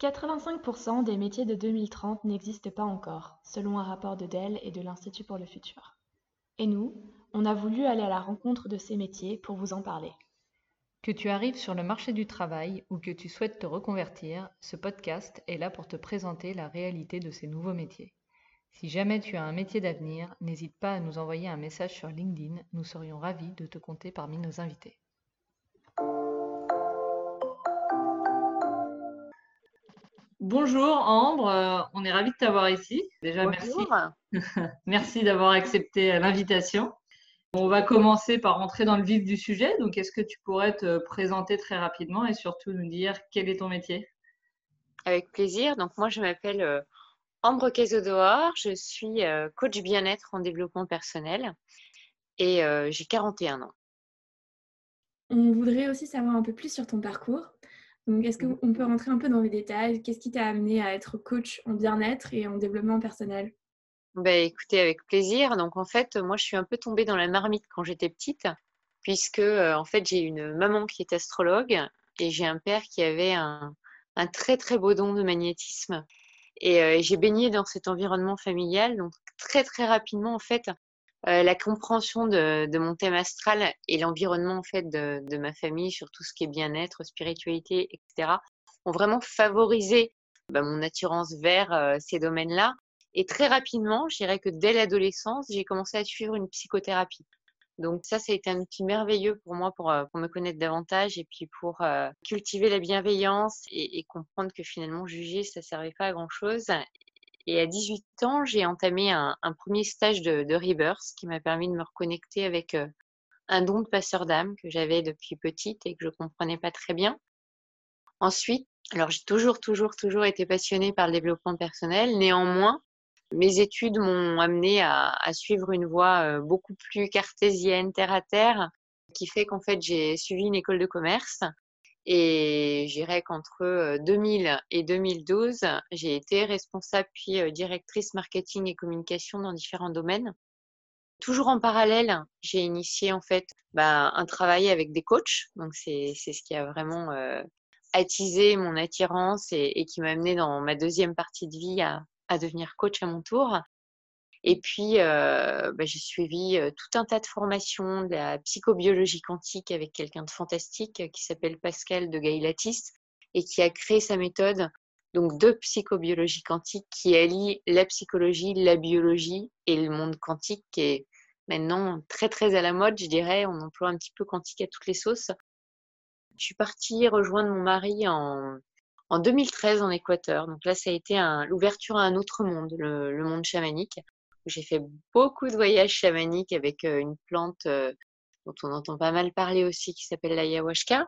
85% des métiers de 2030 n'existent pas encore, selon un rapport de Dell et de l'Institut pour le futur. Et nous, on a voulu aller à la rencontre de ces métiers pour vous en parler. Que tu arrives sur le marché du travail ou que tu souhaites te reconvertir, ce podcast est là pour te présenter la réalité de ces nouveaux métiers. Si jamais tu as un métier d'avenir, n'hésite pas à nous envoyer un message sur LinkedIn, nous serions ravis de te compter parmi nos invités. Bonjour Ambre, euh, on est ravis de t'avoir ici. Déjà, merci. merci d'avoir accepté euh, l'invitation. On va commencer par rentrer dans le vif du sujet. Donc, est-ce que tu pourrais te présenter très rapidement et surtout nous dire quel est ton métier? Avec plaisir. Donc, moi, je m'appelle euh, Ambre Casodoar. Je suis coach bien-être en développement personnel et j'ai 41 ans. On voudrait aussi savoir un peu plus sur ton parcours. Est-ce qu'on peut rentrer un peu dans les détails? Qu'est-ce qui t'a amené à être coach en bien-être et en développement personnel? Ben, Écoutez, avec plaisir. Donc, en fait, moi, je suis un peu tombée dans la marmite quand j'étais petite, puisque, euh, en fait, j'ai une maman qui est astrologue et j'ai un père qui avait un, très, très beau don de magnétisme. Et euh, j'ai baigné dans cet environnement familial. Donc, très, très rapidement, en fait, euh, la compréhension de, mon thème astral et l'environnement en fait de, ma famille sur tout ce qui est bien-être, spiritualité, etc. ont vraiment favorisé bah, mon attirance vers euh, ces domaines-là. Et très rapidement, je dirais que dès l'adolescence, j'ai commencé à suivre une psychothérapie. Donc ça, ça a été un outil merveilleux pour moi pour, euh, me connaître davantage et puis pour cultiver la bienveillance et, comprendre que finalement juger, ça servait pas à grand chose et à 18 ans, j'ai entamé un, premier stage de, Rebirth qui m'a permis de me reconnecter avec euh, un don de passeur d'âme que j'avais depuis petite et que je ne comprenais pas très bien. Ensuite, alors j'ai toujours, toujours, toujours été passionnée par le développement personnel. Néanmoins, mes études m'ont amené à, suivre une voie euh, beaucoup plus cartésienne, terre à terre, qui fait qu'en fait j'ai suivi une école de commerce et je dirais qu'entre 2000 et 2012, j'ai été responsable puis directrice marketing et communication dans différents domaines. Toujours en parallèle, j'ai initié en fait bah, un travail avec des coachs. Donc c'est ce qui a vraiment attisé mon attirance et, qui m'a amené dans ma deuxième partie de vie à devenir coach à mon tour. Et puis, euh, bah, j'ai suivi tout un tas de formations de la psychobiologie quantique avec quelqu'un de fantastique qui s'appelle Pascal de Gaillatis et qui a créé sa méthode donc de psychobiologie quantique qui allie la psychologie, la biologie et le monde quantique qui est maintenant très très à la mode, je dirais. On emploie un petit peu quantique à toutes les sauces. Je suis partie rejoindre mon mari en 2013 en Équateur. Donc là, ça a été l'ouverture à un autre monde, le monde chamanique. J'ai fait beaucoup de voyages chamaniques avec une plante dont on entend pas mal parler aussi, qui s'appelle l'ayahuasca.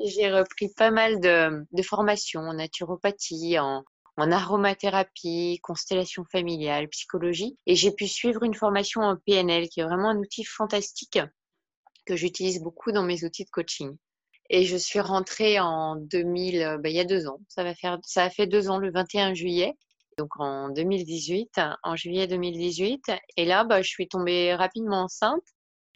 J'ai repris pas mal de, formations en naturopathie, en, aromathérapie, constellation familiale, psychologie. Et j'ai pu suivre une formation en PNL, qui est vraiment un outil fantastique que j'utilise beaucoup dans mes outils de coaching. Et je suis rentrée en 2000, bah, il y a deux ans. Ça va faire, ça a fait deux ans, le 21 juillet donc en 2018, en juillet 2018. Et là, bah, je suis tombée rapidement enceinte.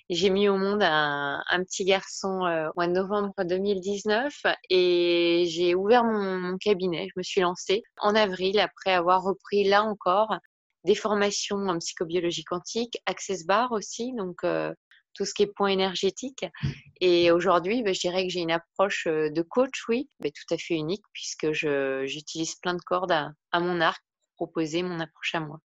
J'ai mis au monde un, petit garçon euh, au mois de novembre 2019 et j'ai ouvert mon, cabinet. Je me suis lancée en avril après avoir repris là encore des formations en psychobiologie quantique, Access Bar aussi, donc euh, tout ce qui est point énergétique. Et aujourd'hui, bah, je dirais que j'ai une approche euh, de coach, oui, mais tout à fait unique puisque j'utilise plein de cordes à mon arc proposer mon approche à moi.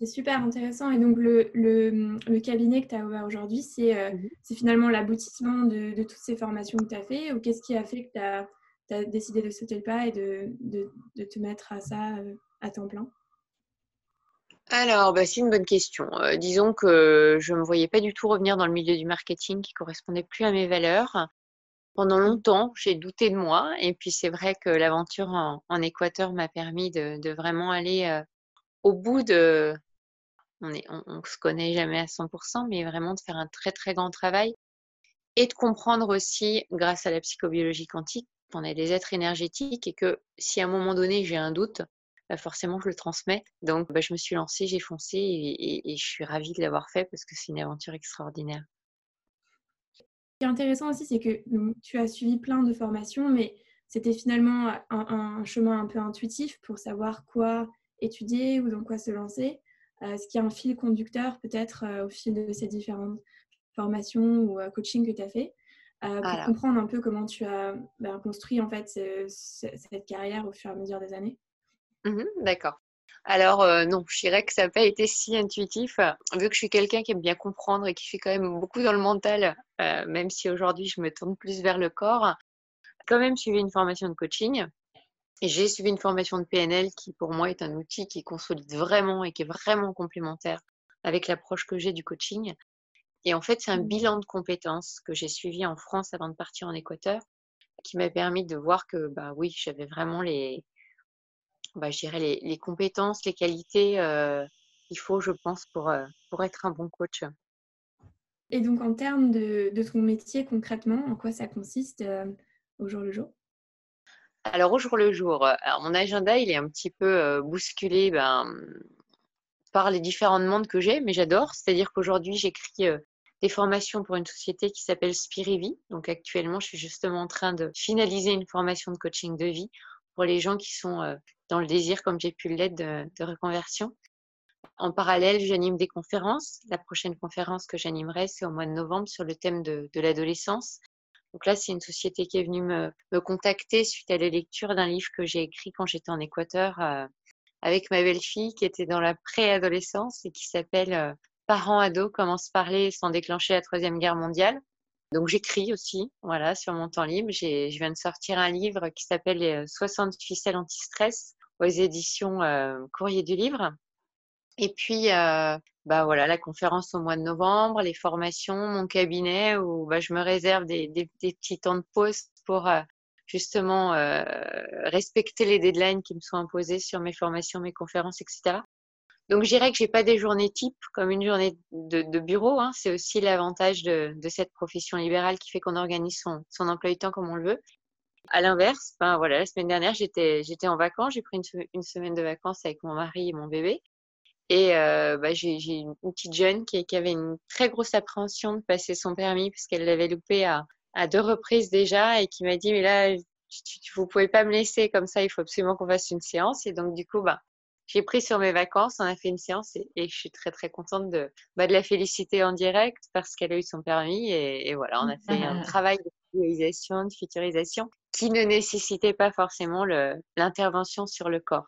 C'est super intéressant. Et donc, le, le, cabinet que tu as ouvert aujourd'hui, c'est euh, mhm. finalement l'aboutissement de, de, toutes ces formations que tu as fait Ou qu'est-ce qui a fait que tu as, as, décidé de sauter le pas et de, de, de te mettre à ça euh, à temps plein? Alors, bah, c'est une bonne question. Euh, disons que je ne me voyais pas du tout revenir dans le milieu du marketing qui correspondait plus à mes valeurs. Pendant longtemps, j'ai douté de moi. Et puis, c'est vrai que l'aventure en, Équateur m'a permis de, vraiment aller euh, au bout de. On ne on, se connaît jamais à 100%, mais vraiment de faire un très, très grand travail et de comprendre aussi, grâce à la psychobiologie quantique, qu'on est des êtres énergétiques et que si à un moment donné j'ai un doute, forcément je le transmets. Donc, bah, je me suis lancée, j'ai foncé et je suis ravie de l'avoir fait parce que c'est une aventure extraordinaire. Qui est intéressant aussi, c'est que tu as suivi plein de formations, mais c'était finalement un, chemin un peu intuitif pour savoir quoi étudier ou dans quoi se lancer. Est-ce qu'il y a un fil conducteur peut-être au fil de ces différentes formations ou coaching que tu as fait pour comprendre un peu comment tu as ben, construit en fait cette carrière au fur et à mesure des années? Mmh D'accord. Alors euh, non, je dirais que ça n'a pas été si intuitif, vu que je suis quelqu'un qui aime bien comprendre et qui fait quand même beaucoup dans le mental, euh, même si aujourd'hui je me tourne plus vers le corps. Quand même suivi une formation de coaching. Et j'ai suivi une formation de PNL qui pour moi est un outil qui consolide vraiment et qui est vraiment complémentaire avec l'approche que j'ai du coaching. Et en fait, c'est un mmh. bilan de compétences que j'ai suivi en France avant de partir en Équateur, qui m'a permis de voir que bah oui, j'avais vraiment les, bah, je dirais les, les, compétences, les qualités euh, qu'il faut, je pense, pour, euh, pour être un bon coach. Et donc, en termes de, de ton métier concrètement, en quoi ça consiste euh, au jour le jour? Alors, au jour le jour, mon agenda, il est un petit peu bousculé ben, par les différents demandes que j'ai, mais j'adore. C'est-à-dire qu'aujourd'hui, j'écris des formations pour une société qui s'appelle Spirivi. Donc, actuellement, je suis justement en train de finaliser une formation de coaching de vie pour les gens qui sont dans le désir, comme j'ai pu l'être, de, de, reconversion. En parallèle, j'anime des conférences. La prochaine conférence que j'animerai, c'est au mois de novembre sur le thème de, l'adolescence. Donc là, c'est une société qui est venue me, me contacter suite à la lecture d'un livre que j'ai écrit quand j'étais en Équateur euh, avec ma belle-fille qui était dans la préadolescence et qui s'appelle euh, Parents ados, comment se parler sans déclencher la Troisième Guerre mondiale. Donc j'écris aussi, voilà, sur mon temps libre. Je viens de sortir un livre qui s'appelle 60 euh, ficelles anti-stress aux éditions euh, Courrier du Livre. Et puis, euh, bah voilà, la conférence au mois de novembre, les formations, mon cabinet où bah, je me réserve des, des, petits temps de pause pour justement respecter les deadlines qui me sont imposés sur mes formations, mes conférences, etc. Donc, je dirais que j'ai pas des journées types comme une journée de, bureau. Hein. C'est aussi l'avantage de, cette profession libérale qui fait qu'on organise son, son emploi du temps comme on le veut. À l'inverse, ben voilà, la semaine dernière, j'étais, j'étais en vacances. J'ai pris une, semaine de vacances avec mon mari et mon bébé. Et euh, bah, j'ai, une, petite jeune qui, qui, avait une très grosse appréhension de passer son permis puisqu'elle l'avait loupé à, à deux reprises déjà et qui m'a dit, mais là, vous ne pouvez pas me laisser comme ça, il faut absolument qu'on fasse une séance. Et donc, du coup, bah, j'ai pris sur mes vacances, on a fait une séance et, je suis très très contente de, bah, de la féliciter en direct parce qu'elle a eu son permis et, voilà, on a fait un travail de visualisation, de futurisation qui ne nécessitait pas forcément l'intervention sur le corps.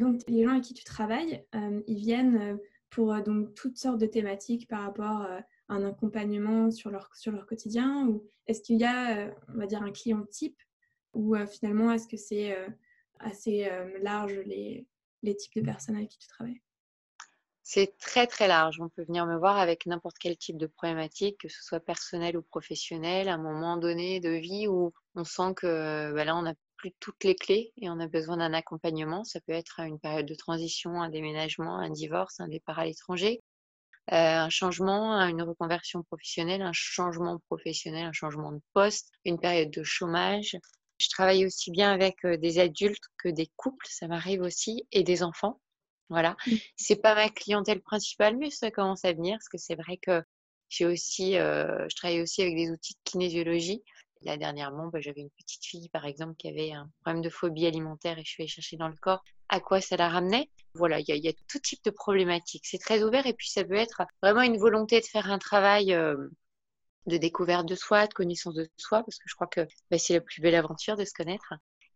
Donc les gens avec qui tu travailles, euh, ils viennent euh, pour euh, donc toutes sortes de thématiques par rapport à un accompagnement sur leur, sur leur quotidien ou est-ce qu'il y a, on va dire, un client type ou finalement est-ce que c'est assez large les, les types de personnes avec qui tu travailles? C'est très très large. On peut venir me voir avec n'importe quel type de problématique, que ce soit personnel ou professionnel, à un moment donné de vie où on sent que bah là, on n'a plus toutes les clés et on a besoin d'un accompagnement. Ça peut être une période de transition, un déménagement, un divorce, un départ à l'étranger, euh, un changement, une reconversion professionnelle, un changement professionnel, un changement de poste, une période de chômage, je travaille aussi bien avec des adultes que des couples, ça m'arrive aussi, et des enfants. Voilà. Mmh. C'est pas ma clientèle principale, mais ça commence à venir parce que c'est vrai que j'ai aussi, je travaille aussi avec des outils de kinésiologie. Là, dernièrement, bah, j'avais une petite fille, par exemple, qui avait un problème de phobie alimentaire et je suis allée chercher dans le corps à quoi ça la ramenait. Voilà, il y, a tout type de problématiques. C'est très ouvert et puis ça peut être vraiment une volonté de faire un travail de découverte de soi, de connaissance de soi, parce que je crois que bah, c'est la plus belle aventure de se connaître.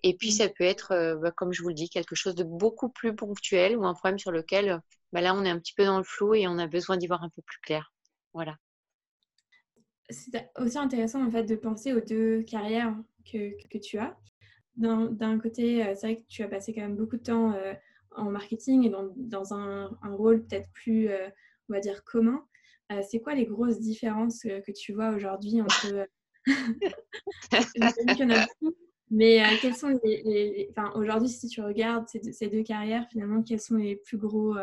Et puis, ça peut être, euh, bah, comme je vous le dis, quelque chose de beaucoup plus ponctuel ou un problème sur lequel, bah, là, on est un petit peu dans le flou et on a besoin d'y voir un peu plus clair. Voilà. C'est aussi intéressant, en fait, de penser aux deux carrières que, que tu as. D'un côté, euh, c'est vrai que tu as passé quand même beaucoup de temps euh, en marketing et dans, dans un, un, rôle peut-être plus, on va dire, commun. C'est quoi les grosses différences que tu vois aujourd'hui entre. Y en a beaucoup, mais quels sont les. Enfin, aujourd'hui, si tu regardes ces deux, carrières, finalement, quels sont les plus gros,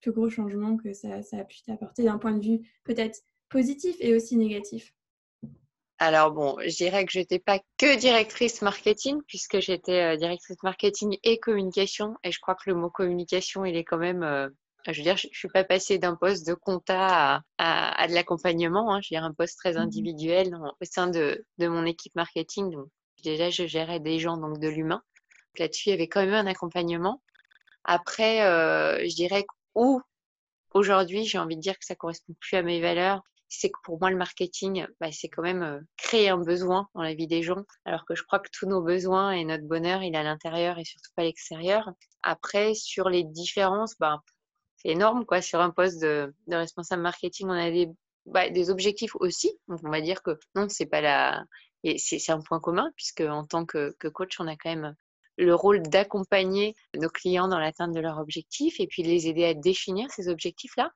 plus gros changements que ça, ça a pu t'apporter d'un point de vue peut-être positif et aussi négatif? Alors bon, je dirais que je n'étais pas que directrice marketing, puisque j'étais directrice marketing et communication. Et je crois que le mot communication, il est quand même je veux dire, je ne suis pas passée d'un poste de compta à, à, de l'accompagnement. Hein. Je veux dire, un poste très mmh individuel au sein de, de, mon équipe marketing. Donc, déjà, je gérais des gens, donc de l'humain. Là-dessus, il y avait quand même un accompagnement. Après, euh, je dirais où aujourd'hui, j'ai envie de dire que ça correspond plus à mes valeurs, c'est que pour moi, le marketing, bah, c'est quand même euh, créer un besoin dans la vie des gens, alors que je crois que tous nos besoins et notre bonheur, il est à l'intérieur et surtout pas à l'extérieur. Après, sur les différences, bah, c'est énorme, quoi. Sur un poste de, responsable marketing, on a des, bah, des objectifs aussi. Donc, on va dire que non, c'est pas la, c'est un point commun, puisque en tant que, coach, on a quand même le rôle d'accompagner nos clients dans l'atteinte de leurs objectifs et puis les aider à définir ces objectifs-là.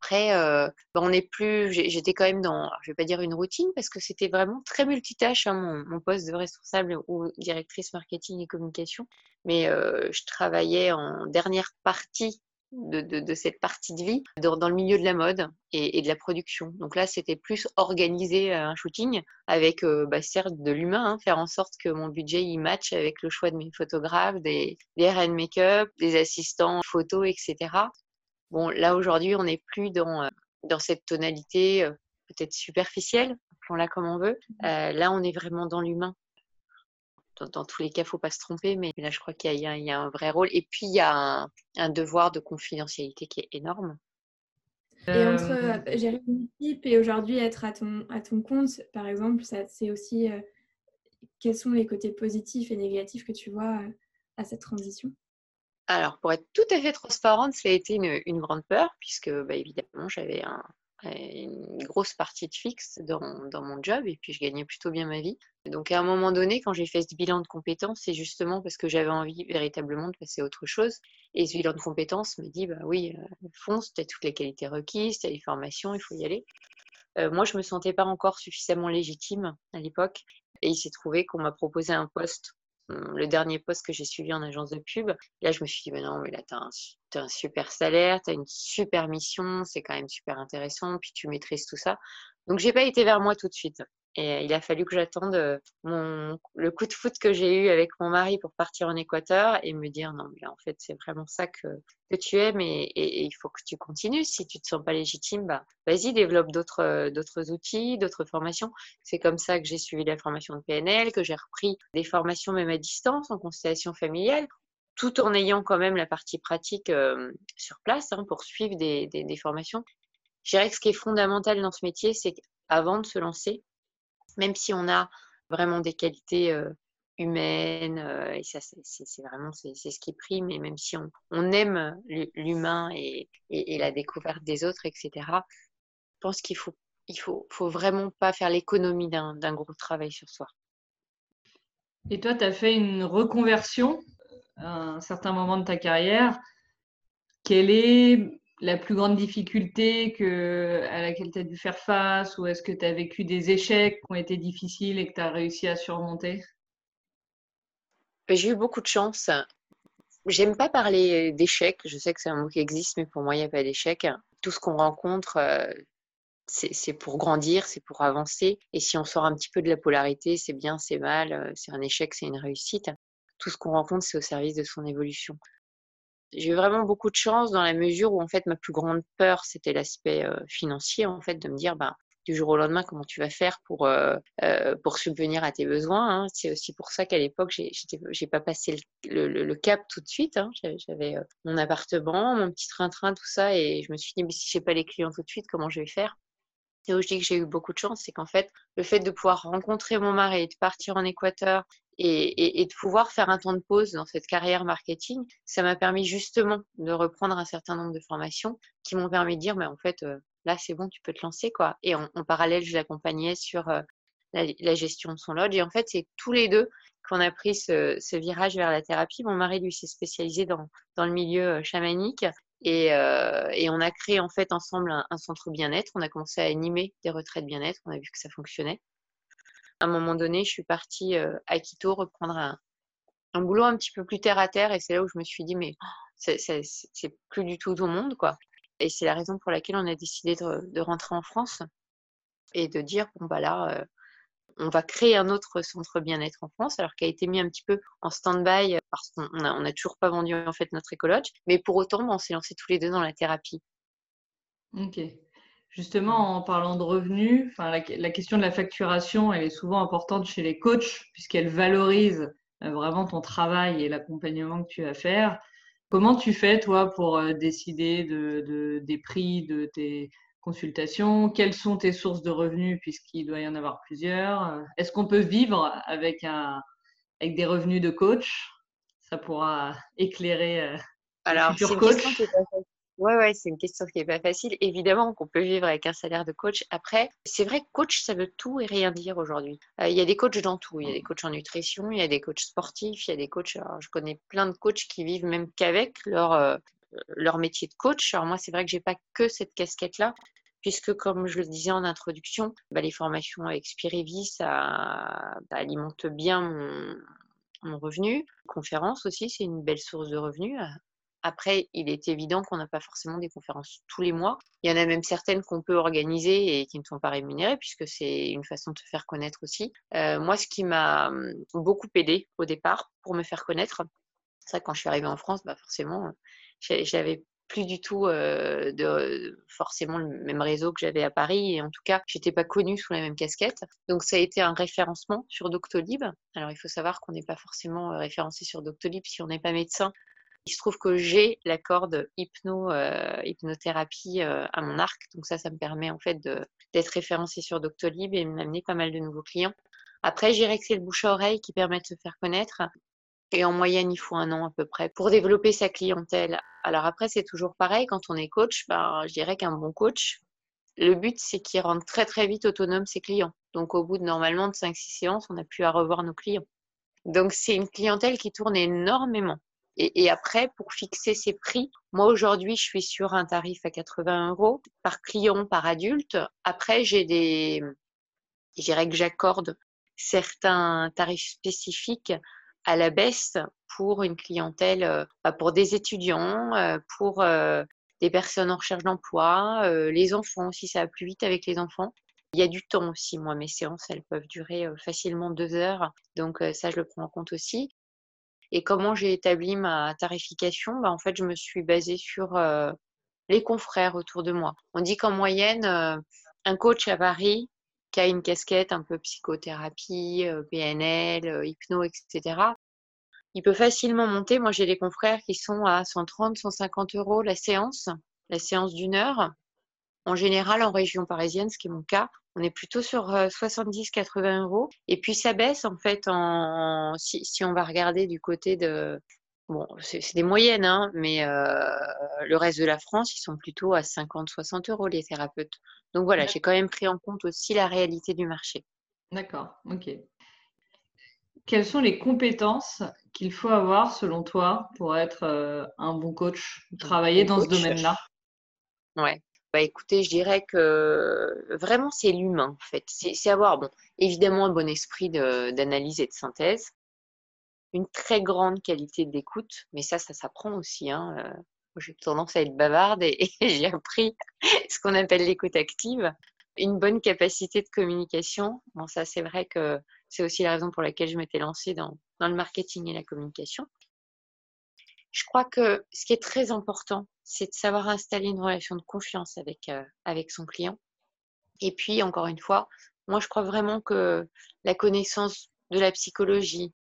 Après, euh, bah, on n'est plus. J'étais quand même dans, je vais pas dire une routine parce que c'était vraiment très multitâche hein, mon, poste de responsable ou directrice marketing et communication. Mais euh, je travaillais en dernière partie de, cette partie de vie dans, le milieu de la mode et, de la production. Donc là, c'était plus organiser un shooting avec, euh, bah, certes, de l'humain, hein, faire en sorte que mon budget y matche avec le choix de mes photographes, des, des hair make-up, des assistants photos, etc. Bon, là aujourd'hui, on n'est plus dans, euh, dans cette tonalité euh, peut-être superficielle, appelons-la comme on veut. Euh, là, on est vraiment dans l'humain. Dans, tous les cas, il ne faut pas se tromper, mais là, je crois qu'il y, y, a un vrai rôle. Et puis, il y a un, devoir de confidentialité qui est énorme. Et entre gérer une équipe et aujourd'hui être à ton, à ton compte, par exemple, c'est aussi quels sont les côtés positifs et négatifs que tu vois à cette transition? Alors, pour être tout à fait transparente, ça a été une, grande peur, puisque bah, évidemment, j'avais une grosse partie de fixe dans, mon job et puis je gagnais plutôt bien ma vie. Donc, à un moment donné, quand j'ai fait ce bilan de compétences, c'est justement parce que j'avais envie véritablement de passer à autre chose. Et ce bilan de compétences me dit bah oui, euh, fonce, tu as toutes les qualités requises, tu as les formations, il faut y aller. Euh, moi, je ne me sentais pas encore suffisamment légitime à l'époque. Et il s'est trouvé qu'on m'a proposé un poste le dernier poste que j'ai suivi en agence de pub, là, je me suis dit, mais non, mais là, tu un super salaire, tu as une super mission, c'est quand même super intéressant, puis tu maîtrises tout ça. Donc, j'ai pas été vers moi tout de suite. Et il a fallu que j'attende euh, le coup de foot que j'ai eu avec mon mari pour partir en Équateur et me dire non, mais en fait, c'est vraiment ça que, que tu aimes et, il faut que tu continues. Si tu te sens pas légitime, bah, vas-y, développe d'autres, euh, d'autres outils, d'autres formations. C'est comme ça que j'ai suivi la formation de PNL, que j'ai repris des formations même à distance en constellation familiale tout en ayant quand même la partie pratique euh, sur place hein, pour suivre des, des, formations. Je dirais que ce qui est fondamental dans ce métier, c'est qu'avant de se lancer, même si on a vraiment des qualités humaines, et ça c'est vraiment c'est ce qui prime, et même si on, aime l'humain et, et, la découverte des autres, etc., je pense qu'il faut, il faut, faut vraiment pas faire l'économie d'un gros travail sur soi. Et toi, tu as fait une reconversion à un certain moment de ta carrière. Quelle est la plus grande difficulté que, à laquelle tu as dû faire face ou est-ce que tu as vécu des échecs qui ont été difficiles et que tu as réussi à surmonter? J'ai eu beaucoup de chance. J'aime pas parler d'échecs. Je sais que c'est un mot qui existe, mais pour moi, il n'y a pas d'échec. Tout ce qu'on rencontre, euh, c'est pour grandir, c'est pour avancer. Et si on sort un petit peu de la polarité, c'est bien, c'est mal, euh, c'est un échec, c'est une réussite. Tout ce qu'on rencontre, c'est au service de son évolution. J'ai eu vraiment beaucoup de chance dans la mesure où en fait ma plus grande peur c'était l'aspect financier en fait de me dire bah du jour au lendemain comment tu vas faire pour pour subvenir à tes besoins. Hein. C'est aussi pour ça qu'à l'époque j'ai j'ai pas passé le, le, cap tout de suite. Hein. J'avais mon appartement, mon petit train-train tout ça et je me suis dit mais si j'ai pas les clients tout de suite comment je vais faire? Et que j'ai eu beaucoup de chance, c'est qu'en fait, le fait de pouvoir rencontrer mon mari, de partir en Équateur et, de pouvoir faire un temps de pause dans cette carrière marketing, ça m'a permis justement de reprendre un certain nombre de formations qui m'ont permis de dire, mais en fait, euh, là, c'est bon, tu peux te lancer. quoi. Et en, parallèle, je l'accompagnais sur euh, la, gestion de son lodge. Et en fait, c'est tous les deux qu'on a pris ce, virage vers la thérapie. Mon mari, lui, s'est spécialisé dans, dans le milieu euh, chamanique. Et, et, on a créé en fait ensemble un, un centre bien-être. On a commencé à animer des retraites bien-être. On a vu que ça fonctionnait à un moment donné, je suis partie euh, à Quito reprendre un, boulot un petit peu plus terre à terre et c'est là où je me suis dit mais c'est plus du tout tout monde quoi. Et c'est la raison pour laquelle on a décidé de, rentrer en France et de dire bon bah là euh, on va créer un autre centre bien-être en France alors qu'il a été mis un petit peu en stand-by euh, parce qu'on n'a a toujours pas vendu en fait notre écologe mais pour autant on s'est lancé tous les deux dans la thérapie. Ok. Justement, en parlant de revenus, la, question de la facturation, elle est souvent importante chez les coachs puisqu'elle valorise euh, vraiment ton travail et l'accompagnement que tu vas faire. Comment tu fais, toi, pour euh, décider de, des prix de tes consultations Quelles sont tes sources de revenus puisqu'il doit y en avoir plusieurs? Est-ce qu'on peut vivre avec, un, avec des revenus de coach? Ça pourra éclairer euh, Alors, futur coach. Oui, ouais, c'est une question qui n'est pas facile. Évidemment qu'on peut vivre avec un salaire de coach. Après, c'est vrai que coach, ça veut tout et rien dire aujourd'hui. Euh, il y a des coachs dans tout. Il y a des coachs en nutrition, il y a des coachs sportifs, il y a des coachs. je connais plein de coachs qui vivent même qu'avec leur, euh, leur métier de coach. Alors moi, c'est vrai que j'ai pas que cette casquette-là puisque comme je le disais en introduction, bah, les formations avec Spirivi, ça bah, alimente bien mon, mon revenu. Conférence aussi, c'est une belle source de revenus. Après, il est évident qu'on n'a pas forcément des conférences tous les mois. Il y en a même certaines qu'on peut organiser et qui ne sont pas rémunérées, puisque c'est une façon de se faire connaître aussi. Euh, moi, ce qui m'a beaucoup aidé au départ pour me faire connaître, ça, quand je suis arrivée en France, bah forcément, j'avais plus du tout euh, de forcément le même réseau que j'avais à Paris et en tout cas j'étais pas connue sous la même casquette donc ça a été un référencement sur Doctolib alors il faut savoir qu'on n'est pas forcément euh, référencé sur Doctolib si on n'est pas médecin il se trouve que j'ai la corde hypno, euh, hypnothérapie euh, à mon arc. Donc ça, ça me permet en fait d'être référencé sur Doctolib et m'amener pas mal de nouveaux clients. Après, je dirais que c'est le bouche à oreille qui permet de se faire connaître. Et en moyenne, il faut un an à peu près pour développer sa clientèle. Alors après, c'est toujours pareil. Quand on est coach, ben, je dirais qu'un bon coach, le but, c'est qu'il rende très très vite autonome ses clients. Donc au bout de normalement de 5-6 séances, on n'a plus à revoir nos clients. Donc c'est une clientèle qui tourne énormément. Et, après, pour fixer ces prix, moi aujourd'hui, je suis sur un tarif à 80 euros par client, par adulte. Après, j'ai des, je dirais que j'accorde certains tarifs spécifiques à la baisse pour une clientèle, euh, bah, pour des étudiants, euh, pour euh, des personnes en recherche d'emploi, les enfants aussi, ça va plus vite avec les enfants. Il y a du temps aussi, moi, mes séances, elles peuvent durer facilement deux heures, donc ça, je le prends en compte aussi. Et comment j'ai établi ma tarification? Bah, En fait, je me suis basée sur les confrères autour de moi. On dit qu'en moyenne, un coach à Paris a une casquette un peu psychothérapie, euh, PNL, hypno, etc., il peut facilement monter. Moi, j'ai des confrères qui sont à 130, 150 euros la séance, la séance d'une heure. En général, en région parisienne, ce qui est mon cas, on est plutôt sur 70-80 euh, euros. Et puis ça baisse en fait en, si, on va regarder du côté de bon, c'est des moyennes, hein, mais euh, le reste de la France, ils sont plutôt à 50-60 euros les thérapeutes. Donc voilà, j'ai quand même pris en compte aussi la réalité du marché. D'accord, ok. Quelles sont les compétences qu'il faut avoir selon toi pour être euh, un bon coach, travailler dans ce domaine-là? Ouais. Bah, écoutez, je dirais que vraiment c'est l'humain en fait. C'est avoir bon, évidemment un bon esprit d'analyse et de synthèse, une très grande qualité d'écoute, mais ça, ça s'apprend aussi. Hein. Euh, j'ai tendance à être bavarde et, j'ai appris ce qu'on appelle l'écoute active. Une bonne capacité de communication. Bon, ça, c'est vrai que c'est aussi la raison pour laquelle je m'étais lancée dans, dans le marketing et la communication. Je crois que ce qui est très important, c'est de savoir installer une relation de confiance avec, euh, avec son client. Et puis, encore une fois, moi, je crois vraiment que la connaissance de la psychologie,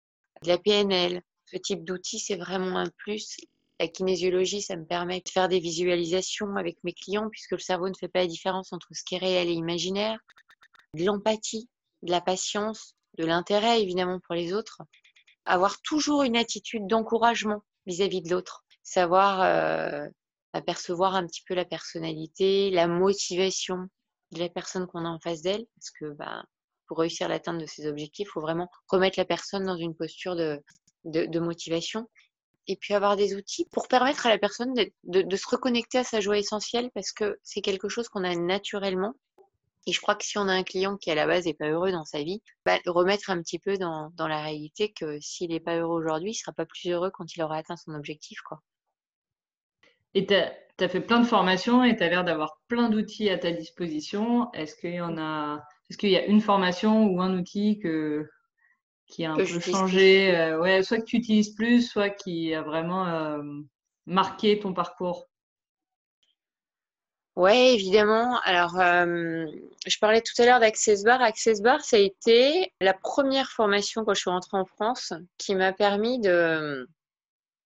de la PNL, ce type d'outils, c'est vraiment un plus. La kinésiologie, ça me permet de faire des visualisations avec mes clients, puisque le cerveau ne fait pas la différence entre ce qui est réel et imaginaire. De l'empathie, de la patience, de l'intérêt, évidemment, pour les autres. Avoir toujours une attitude d'encouragement vis-à-vis de l'autre. Savoir euh, apercevoir un petit peu la personnalité, la motivation de la personne qu'on a en face d'elle, parce que bah, pour réussir l'atteinte de ses objectifs, il faut vraiment remettre la personne dans une posture de, motivation. Et puis avoir des outils pour permettre à la personne de, se reconnecter à sa joie essentielle, parce que c'est quelque chose qu'on a naturellement. Et je crois que si on a un client qui à la base n'est pas heureux dans sa vie, bah, remettre un petit peu dans, dans la réalité que s'il n'est pas heureux aujourd'hui, il ne sera pas plus heureux quand il aura atteint son objectif. quoi. Et tu as, fait plein de formations et tu as l'air d'avoir plein d'outils à ta disposition. Est-ce qu'il y en a, est-ce qu'il y a une formation ou un outil que, qui a un peu changé, euh, ouais, soit que tu utilises plus, soit qui a vraiment euh, marqué ton parcours? Oui, évidemment. Alors, euh, je parlais tout à l'heure d'Access Bar. Access Bar, ça a été la première formation quand je suis rentrée en France qui m'a permis de,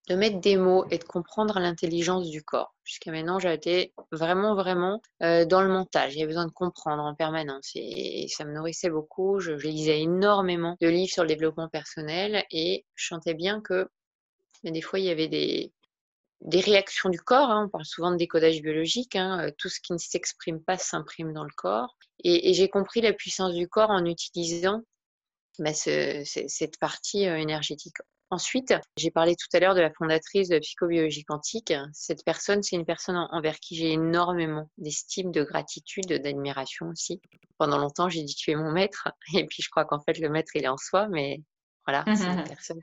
de mettre des mots et de comprendre l'intelligence du corps. Jusqu'à maintenant, été vraiment, vraiment euh, dans le mental. J'avais besoin de comprendre en permanence et, ça me nourrissait beaucoup. Je, lisais énormément de livres sur le développement personnel et je sentais bien que mais des fois, il y avait des, des réactions du corps. Hein. On parle souvent de décodage biologique. Hein. Euh, tout ce qui ne s'exprime pas s'imprime dans le corps. Et, j'ai compris la puissance du corps en utilisant bah, cette partie euh, énergétique. Ensuite, j'ai parlé tout à l'heure de la fondatrice de psychobiologie quantique. Cette personne, c'est une personne envers qui j'ai énormément d'estime, de gratitude, d'admiration aussi. Pendant longtemps, j'ai dit tu es mon maître, et puis je crois qu'en fait le maître il est en soi, mais voilà, c'est une personne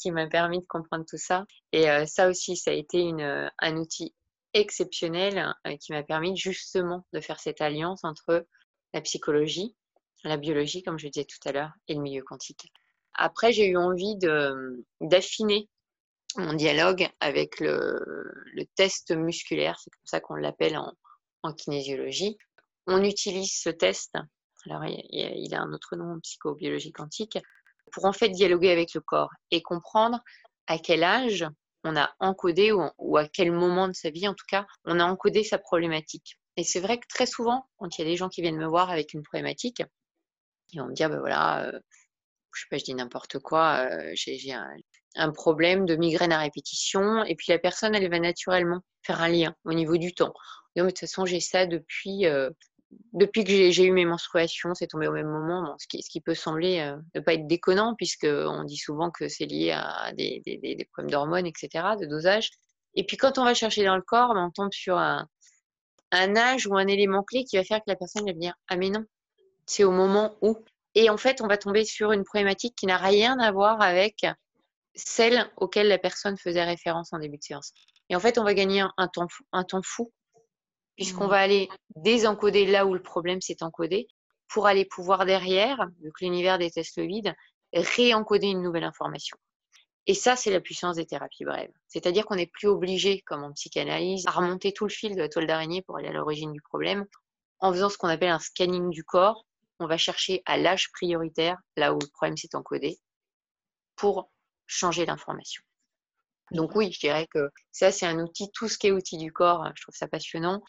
qui m'a permis de comprendre tout ça. Et euh, ça aussi, ça a été une, un outil exceptionnel euh, qui m'a permis justement de faire cette alliance entre la psychologie, la biologie, comme je disais tout à l'heure, et le milieu quantique. Après, j'ai eu envie d'affiner mon dialogue avec le, test musculaire, c'est comme ça qu'on l'appelle en, kinésiologie. On utilise ce test, alors il, il a un autre nom en psychobiologie quantique, pour en fait dialoguer avec le corps et comprendre à quel âge on a encodé ou, à quel moment de sa vie, en tout cas, on a encodé sa problématique. Et c'est vrai que très souvent, quand il y a des gens qui viennent me voir avec une problématique, ils vont me dire, ben voilà, euh, je sais pas, je dis n'importe quoi, euh, j'ai un, problème de migraine à répétition, et puis la personne, elle va naturellement faire un lien au niveau du temps. de toute façon, j'ai ça depuis, euh, depuis que j'ai eu mes menstruations, c'est tombé au même moment, ce, qui, peut sembler euh, ne pas être déconnant, puisqu'on dit souvent que c'est lié à des, problèmes d'hormones, etc., de dosage. Et puis quand on va chercher dans le corps, ben, on tombe sur un, âge ou un élément clé qui va faire que la personne va dire Ah, mais non, c'est au moment où. Et en fait, on va tomber sur une problématique qui n'a rien à voir avec celle auquel la personne faisait référence en début de séance. Et en fait, on va gagner un temps, un temps fou puisqu'on mmh. va aller désencoder là où le problème s'est encodé pour aller pouvoir derrière, vu que l'univers déteste le vide, réencoder une nouvelle information. Et ça, c'est la puissance des thérapies brèves. C'est-à-dire qu'on n'est plus obligé, comme en psychanalyse, à remonter tout le fil de la toile d'araignée pour aller à l'origine du problème. En faisant ce qu'on appelle un scanning du corps, on va chercher à l'âge prioritaire, là où le problème s'est encodé, pour changer l'information. Donc oui, je dirais que ça, c'est un outil, tout ce qui est outil du corps, je trouve ça passionnant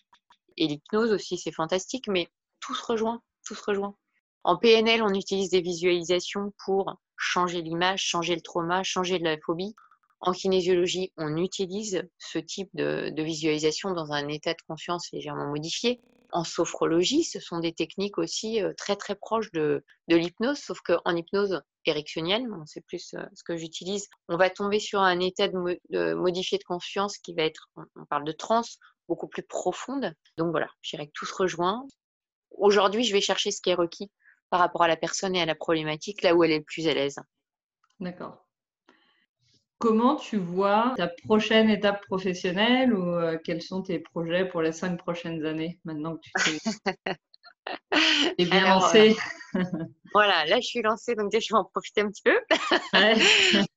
et l'hypnose aussi, c'est fantastique, mais tout se rejoint, tout se rejoint. En PNL, on utilise des visualisations pour changer l'image, changer le trauma, changer la phobie. En kinésiologie, on utilise ce type de, visualisation dans un état de conscience légèrement modifié. En sophrologie, ce sont des techniques aussi euh, très très proches de, l'hypnose, sauf qu'en hypnose érectionnelle, c'est plus euh, ce que j'utilise, on va tomber sur un état de, modifié de conscience qui va être, on parle de transe, beaucoup plus profonde. Donc voilà, je dirais que tout se rejoint. Aujourd'hui, je vais chercher ce qui est requis par rapport à la personne et à la problématique, là où elle est le plus à l'aise. D'accord. Comment tu vois ta prochaine étape professionnelle ou euh, quels sont tes projets pour les cinq prochaines années maintenant que tu es bien lancée? euh, Voilà, là je suis lancée, donc déjà je vais en profiter un petit peu.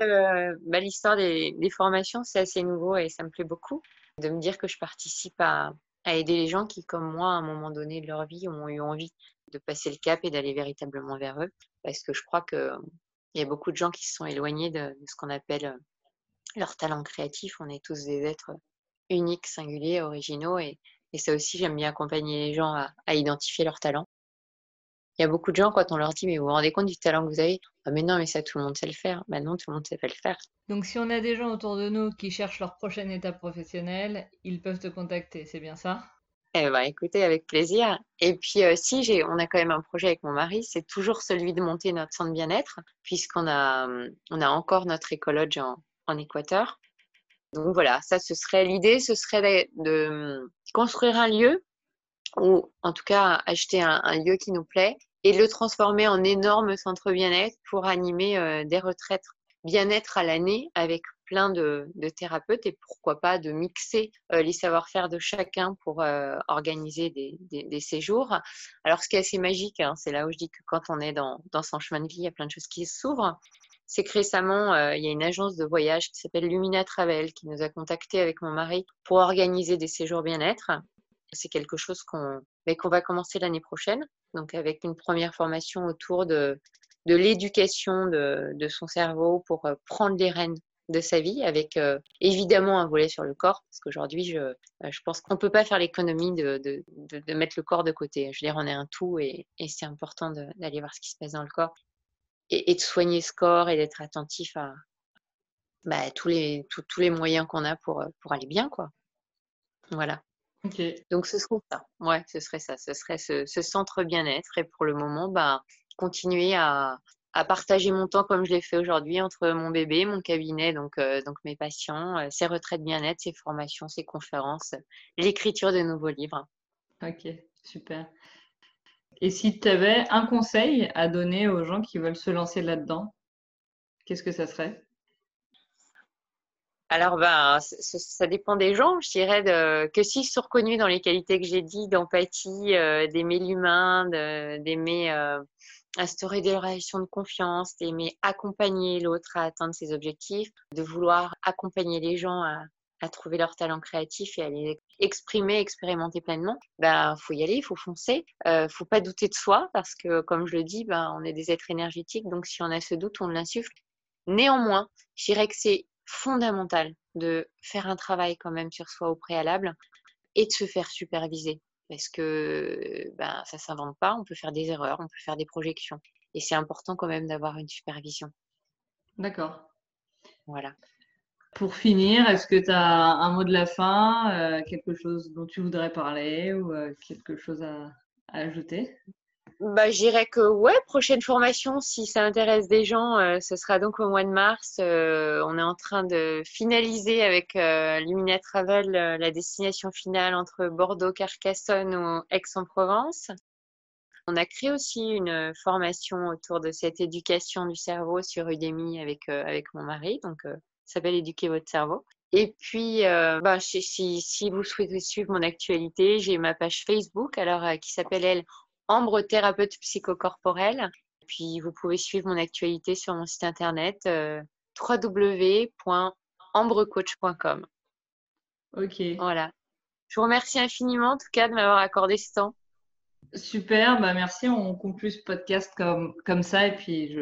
Euh, bah, l'histoire des, des, formations, c'est assez nouveau et ça me plaît beaucoup de me dire que je participe à, aider les gens qui, comme moi, à un moment donné de leur vie, ont eu envie de passer le cap et d'aller véritablement vers eux. Parce que je crois qu'il y a beaucoup de gens qui se sont éloignés de, ce qu'on appelle euh, leur talent créatif. On est tous des êtres uniques, singuliers, originaux. Et, ça aussi, j'aime bien accompagner les gens à identifier leur talent il y a beaucoup de gens, quand on leur dit, mais vous vous rendez compte du talent que vous avez? Ah, mais non, mais ça, tout le monde sait le faire. Ben non, tout le monde sait pas le faire. Donc, si on a des gens autour de nous qui cherchent leur prochaine étape professionnelle, ils peuvent te contacter, c'est bien ça? Eh ben, écoutez, avec plaisir. Et puis, euh, si j'ai, on a quand même un projet avec mon mari, c'est toujours celui de monter notre centre bien-être, puisqu'on a, on a encore notre écologe en, en Équateur. Donc voilà, ça, ce serait l'idée, ce serait de construire un lieu ou en tout cas acheter un, lieu qui nous plaît et le transformer en énorme centre bien-être pour animer euh, des retraites bien-être à l'année avec plein de, thérapeutes et pourquoi pas de mixer euh, les savoir-faire de chacun pour euh, organiser des, séjours. Alors ce qui est assez magique, hein, c'est là où je dis que quand on est dans, son chemin de vie, il y a plein de choses qui s'ouvrent c'est que récemment, euh, il y a une agence de voyage qui s'appelle Lumina Travel qui nous a contactés avec mon mari pour organiser des séjours bien-être. C'est quelque chose qu'on qu'on va commencer l'année prochaine, donc avec une première formation autour de, de l'éducation de, de, son cerveau pour euh, prendre les rênes de sa vie, avec euh, évidemment un volet sur le corps, parce qu'aujourd'hui, je, je pense qu'on ne peut pas faire l'économie de, de, de, mettre le corps de côté. Je veux dire, on est un tout et, et c'est important d'aller voir ce qui se passe dans le corps et, de soigner ce corps et d'être attentif à bah, tous, les, tous les moyens qu'on a pour, pour aller bien. quoi. Voilà. Donc ce serait ça. Ouais, ce serait ça. Ce serait ce, centre bien-être et pour le moment, bah, continuer à, à partager mon temps comme je l'ai fait aujourd'hui entre mon bébé, mon cabinet, donc, euh, donc mes patients, euh, ses retraites bien-être, ses formations, ses conférences, l'écriture de nouveaux livres. Ok, super. Et si tu avais un conseil à donner aux gens qui veulent se lancer là-dedans, qu'est-ce que ça serait? Alors, ben, ça, dépend des gens. Je dirais que s'ils sont reconnus dans les qualités que j'ai dit, d'empathie, euh, d'aimer l'humain, d'aimer euh, instaurer des relations de confiance, d'aimer accompagner l'autre à atteindre ses objectifs, de vouloir accompagner les gens à, trouver leur talent créatif et à les exprimer, expérimenter pleinement, ben faut y aller, il faut foncer, euh, faut pas douter de soi parce que comme je le dis, ben on est des êtres énergétiques, donc si on a ce doute, on l'insuffle. Néanmoins, je dirais que c'est fondamental de faire un travail quand même sur soi au préalable et de se faire superviser parce que ben ça s'invente pas, on peut faire des erreurs, on peut faire des projections et c'est important quand même d'avoir une supervision. D'accord. Voilà. Pour finir, est-ce que tu as un mot de la fin, euh, quelque chose dont tu voudrais parler ou euh, quelque chose à, ajouter? Bah, Je que ouais, prochaine formation, si ça intéresse des gens, euh, ce sera donc au mois de mars. on est en train de finaliser avec Lumina Travel la destination finale entre Bordeaux, Carcassonne ou Aix-en-Provence. On a créé aussi une formation autour de cette éducation du cerveau sur Udemy avec, avec mon mari. Donc, s'appelle Éduquer votre cerveau. Et puis, euh, bah, si, si, vous souhaitez suivre mon actualité, j'ai ma page Facebook alors, euh, qui s'appelle, elle, Ambre Thérapeute Psychocorporelle. Puis, vous pouvez suivre mon actualité sur mon site internet euh, www.ambrecoach.com. Ok. Voilà. Je vous remercie infiniment, en tout cas, de m'avoir accordé ce temps. Super, bah merci. On conclut ce podcast comme, comme ça et puis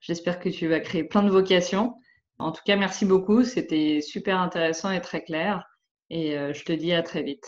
j'espère que tu vas créer plein de vocations. En tout cas, merci beaucoup. C'était super intéressant et très clair. Et euh, je te dis à très vite.